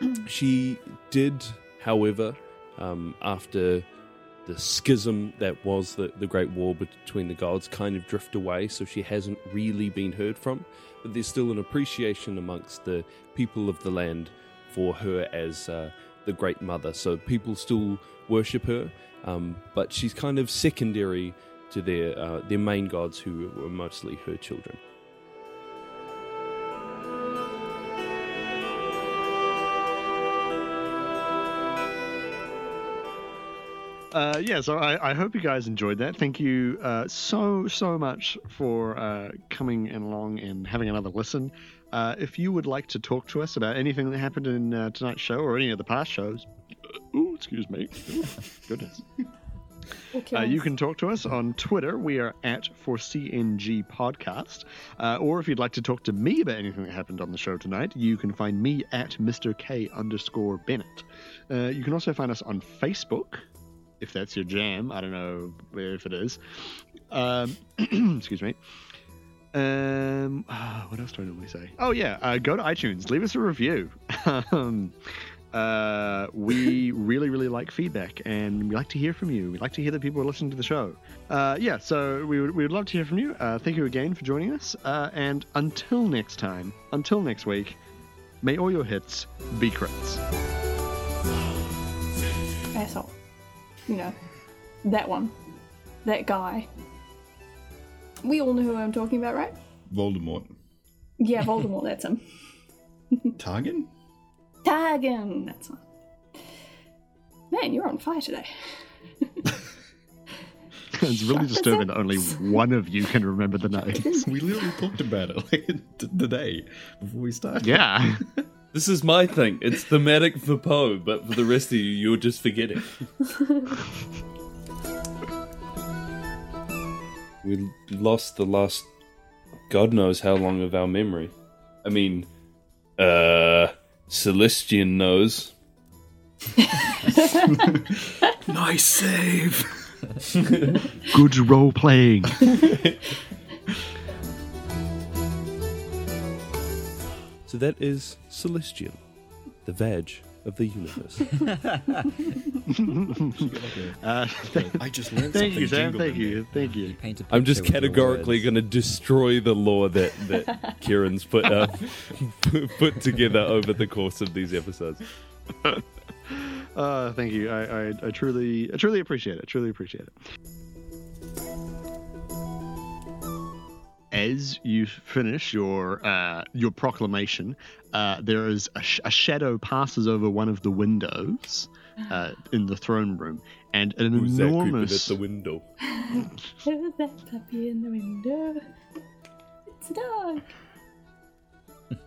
[CLEARS THROAT] She did, however, um, after the schism that was the, the Great War between the gods, kind of drift away. So she hasn't really been heard from. But there's still an appreciation amongst the people of the land for her as uh, the Great Mother. So people still worship her, um, but she's kind of secondary to their uh, their main gods, who were mostly her children. Uh, yeah, so I, I hope you guys enjoyed that. Thank you uh, so, so much for uh, coming along and having another listen. Uh, if you would like to talk to us about anything that happened in uh, tonight's show or any of the past shows, ooh, excuse me, Ooh, [LAUGHS] goodness. Uh, you can talk to us on Twitter. We are at for CNG Podcast. Uh, or if you'd like to talk to me about anything that happened on the show tonight, you can find me at Mr. K underscore Bennett. Uh, you can also find us on Facebook, if that's your jam. I don't know if it is. Um, [CLEARS THROAT] excuse me. Um, ah, what else do I normally say? Oh yeah, uh, go to iTunes, leave us a review. [LAUGHS] um, uh, we really, really like feedback, and we like to hear from you. We like to hear that people are listening to the show. Uh, yeah, so we would, we would love to hear from you. Uh, thank you again for joining us, uh, and until next time, until next week, may all your hits be crits. asshole. You know, that one, that guy. We all know who I'm talking about, right? Voldemort. Yeah, Voldemort. that's him. [LAUGHS] Targan? Targan. That's one. Man, you're on fire today. [LAUGHS] it's really disturbing that only one of you can remember the [LAUGHS] names. we literally talked about it like t- today before we started. Yeah. This is my thing. It's thematic for Poe, but for the rest of you, you're just forgetting. [LAUGHS] we lost the last God knows how long of our memory. I mean, uh, Celestian knows. [LAUGHS] Nice save. Good role playing. [LAUGHS] So that is Celestian, the veg of the universe. [LAUGHS] [LAUGHS] Uh, I just learned thank something. you, Sam. jingled Thank in you. Thank you. Paint a I'm just picture with your categorically going to destroy the lore that, that [LAUGHS] Kieran's put uh, put together over the course of these episodes. Uh, thank you. I, I, I truly, I truly appreciate it. Truly appreciate it. As you finish your uh, your proclamation, uh, there is a, sh- a shadow passes over one of the windows uh, in the throne room, and an Who's that creeping at enormous. the window? [LAUGHS] Who's that puppy in the window? It's a dog. [LAUGHS]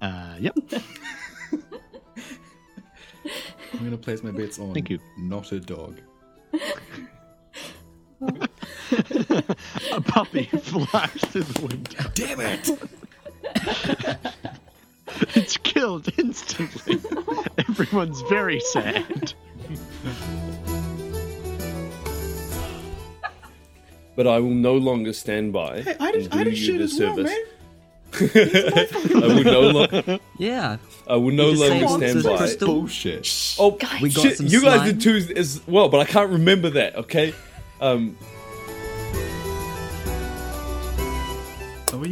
Uh, yep. [LAUGHS] I'm gonna place my bets on. Thank you. Not a dog. A puppy flies through the window. Damn it! [LAUGHS] It's killed instantly. [LAUGHS] Everyone's very sad. But I will no longer stand by. Hey, I did, and I do did you shit the as well, man. [LAUGHS] I will no longer. Yeah, I will no longer stand monsters, by. Crystal. Bullshit. Oh, We got shit, some you guys did too as well, but I can't remember that. Okay, um,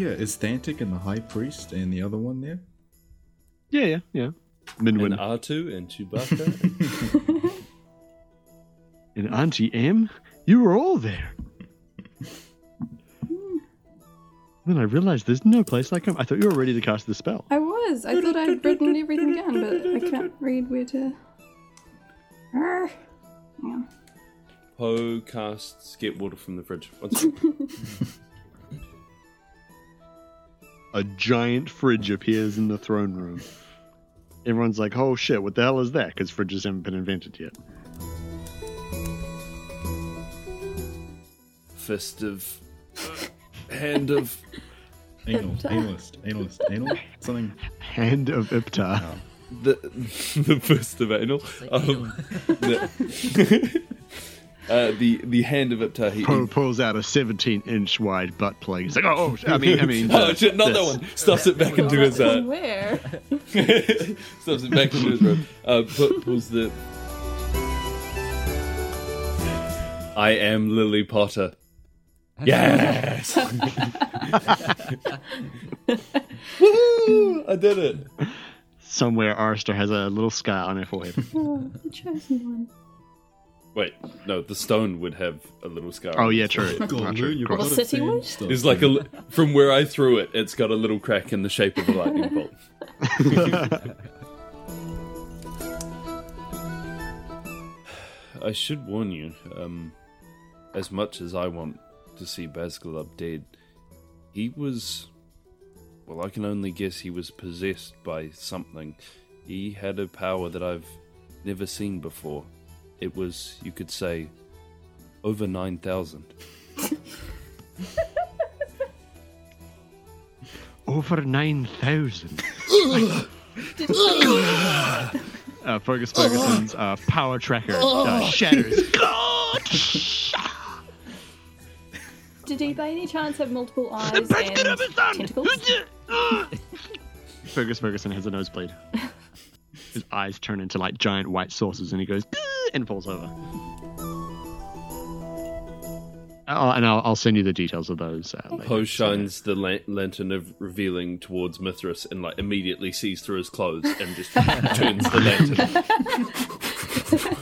yeah, is Thantic and the High Priest and the other one there? Yeah, yeah, yeah. and Minwin R2 and Chewbacca. [LAUGHS] and Auntie M, you were all there. then I realized there's no place like home. I thought you were ready to cast the spell. I was. I thought I'd written everything down, but I can't read where to. Arr. Hang on. Poe casts get water from the fridge. [LAUGHS] One second. A giant fridge appears in the throne room. Everyone's like, "Oh shit, what the hell is that?" Because fridges haven't been invented yet. Fist of, hand of. [LAUGHS] Anal, analist, analist, anal, something. Hand of Iptar. the [LAUGHS] the first of anal. Um, the, [LAUGHS] uh, the the hand of Iptar. He, Poe pulls out a 17 inch wide butt plug. He's like, "Oh, oh, I mean, I [LAUGHS] mean." oh shit! Not that one. Stuffs it back into his. Uh, Where? [LAUGHS] stuffs it back into his robe. Uh, pu- pulls the. I am Lily Potter. Yes. [LAUGHS] Woo! I did it. Somewhere, Arister has a little scar on her forehead. Oh, the chosen one. Wait, no, the stone would have a little scar. Oh yeah, true. [LAUGHS] God, true. Well, got city Sam. would? It's like a li- from where I threw it, it's got a little crack in the shape of a lightning bolt. [LAUGHS] I should warn you, um, as much as I want to see Basgalub dead, he was. Well, I can only guess he was possessed by something. He had a power that I've never seen before. It was, you could say, over 9,000. [LAUGHS] Over 9,000. [LAUGHS] uh, Fergus Ferguson's uh, power tracker uh, shatters. [LAUGHS] Did he by any chance have multiple eyes and tentacles? Fergus Ferguson has a nosebleed. His eyes turn into like giant white saucers and he goes and falls over. Oh, and I'll, I'll send you the details of those. Uh, later. Poe shines the lan- lantern of revealing towards Mithras and like immediately sees through his clothes and just [LAUGHS] turns the lantern.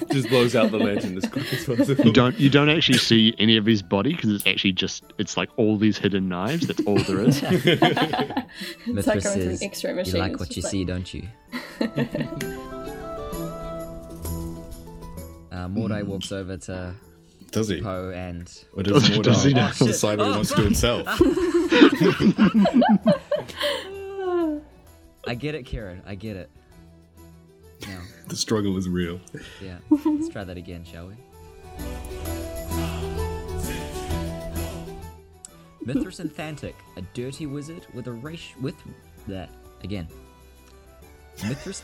[LAUGHS] just blows out the lantern as quick as possible. You don't you don't actually see any of his body because it's actually just it's like all these hidden knives. That's all there is. [LAUGHS] It's like Mithras going through an says, X-ray you like what you like- see, don't you? Uh, Mordai walks over to Does he? Poe and Or does, Does- Mordai does he now? decide what he wants to do himself? I get it, Kieran. I get it. Now, [LAUGHS] the struggle is real. yeah. Let's try that again, shall we? Mithras and Thantic, a dirty wizard with a race with that again. Mithras.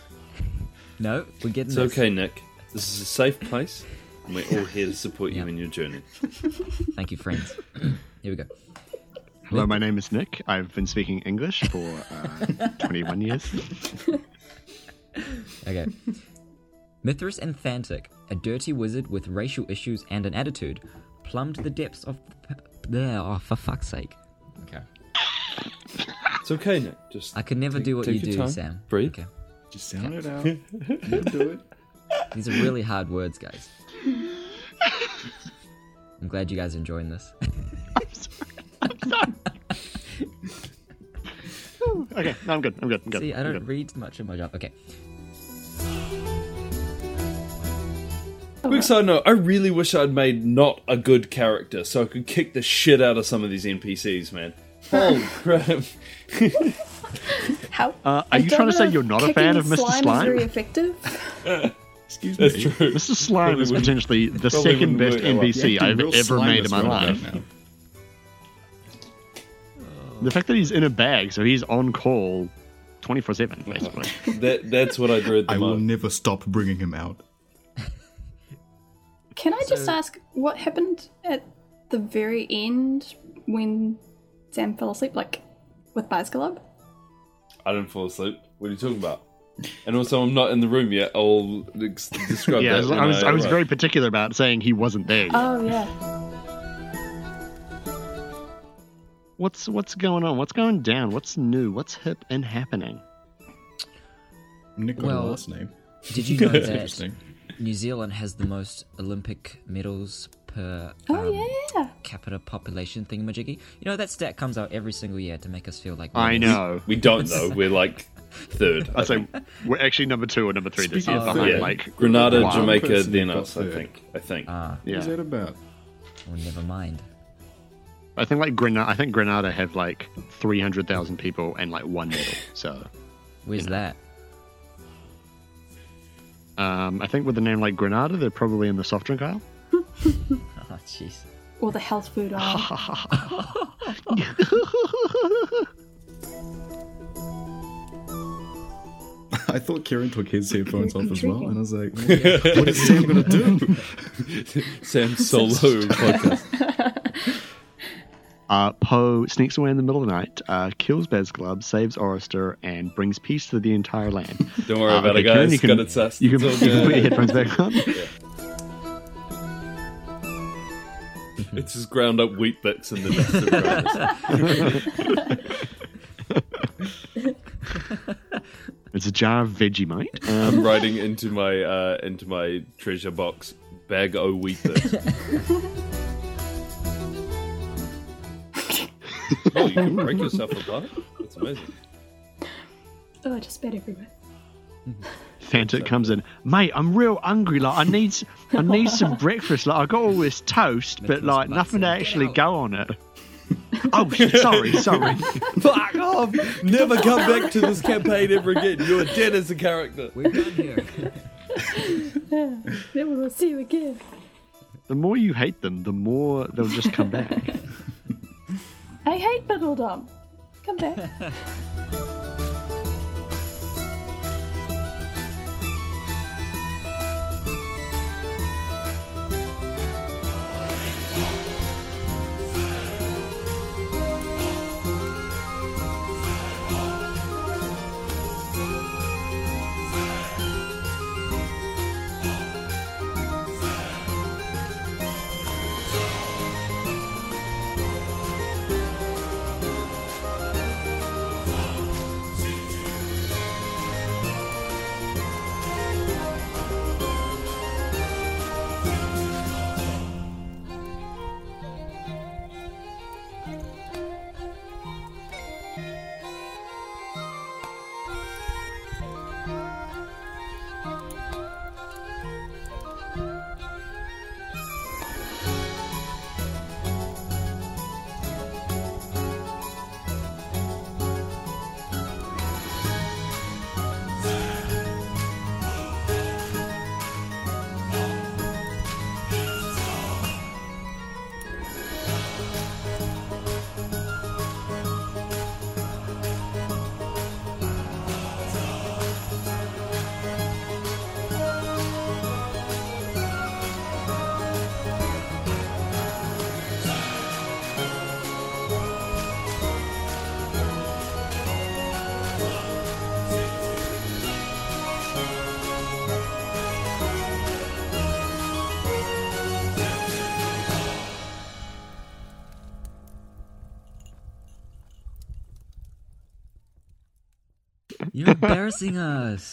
[LAUGHS] no, we're getting It's this. okay, Nick. This is a safe place, and we're all here to support you Yeah. in your journey. Thank you, friends. [CLEARS THROAT] Here we go. Hello, my name is Nick. I've been speaking English for uh, [LAUGHS] 21 years. Okay. Mithras and Thantic, a dirty wizard with racial issues and an attitude, plumbed the depths of the. P- there, oh, for fuck's sake. Okay. It's okay, Nick. Just I could never Take- do what take you your do, time. Sam. Breathe. Okay. Just sound it out. [LAUGHS] You'll do it. These are really hard words, guys. I'm glad you guys are enjoying this. [LAUGHS] Okay, no, I'm good. I'm good. I'm good. See, I don't good. read much of my job. Okay. Quick side note: I really wish I'd made not a good character, so I could kick the shit out of some of these NPCs, man. Holy [LAUGHS] crap! How? Uh, are I you don't trying to know say if you're not a kicking fan of Mr. slime? Slime? Is very effective. [LAUGHS] Excuse That's me. true. Mr. Slime is potentially the second best work. NPC I've ever made in my life. about now. The fact that he's in a bag, so he's on call 24 7, basically. [LAUGHS] That that's what I dread the I will most. never stop bringing him out. Can I just So- ask what happened at the very end when Sam fell asleep, like with Basgalub? I didn't fall asleep. What are you talking about? And also, I'm not in the room yet. I'll describe yeah, I that. was, I was, I was very particular about saying he wasn't there yet. Oh yeah. What's what's going on? What's going down? What's new? What's hip and happening? Nick Well, a last name. Did you know [LAUGHS] that. New Zealand has the most Olympic medals per Oh um, yeah. capita population thingamajiggy? You know, that stat comes out every single year to make us feel like. I know. [LAUGHS] We don't though. We're like third. I say we're actually number two or number three this Speaking year, of behind yeah, like Grenada, Wow. Jamaica, Person then us. I think. I think. Ah, yeah. What's that about? well, never mind. I think like Grenada. I think Grenada have like three hundred thousand people and like one medal. So Where's You know. that? um, I think with a name like Grenada, they're probably in the soft drink aisle. [LAUGHS] Oh, jeez. Or the health food aisle. [LAUGHS] [LAUGHS] [LAUGHS] I thought Kieran took his headphones off [LAUGHS] as well, and I was like, what is Sam gonna do? [LAUGHS] Sam's solo podcast. Uh, Poe sneaks away in the middle of the night, uh, kills Basgalub, saves Orister, and brings peace to the entire land. Don't worry Uh, about okay, it, Kieran, guys. you can, Got it sussed. You can, It's you can put your headphones back on. It's just ground up wheat bits in the dust of It's a jar of Vegemite. Um, I'm writing into my uh, into my treasure box bag o wheat [LAUGHS] oh, you can break yourself apart. That's amazing. oh, I just spat everywhere. Fanta comes in, mate. I'm real hungry. Like I need, I need some [LAUGHS] breakfast. Like I got all this toast, but like nothing to actually go on it. Oh, shit, sorry, sorry. [LAUGHS] Fuck off! Never come back to this campaign ever again. You're dead as a character. We're done here. [LAUGHS] Never will see you again. The more you hate them, the more they'll just come back. [LAUGHS] I hate Biddledum. Come back. Embarrassing us.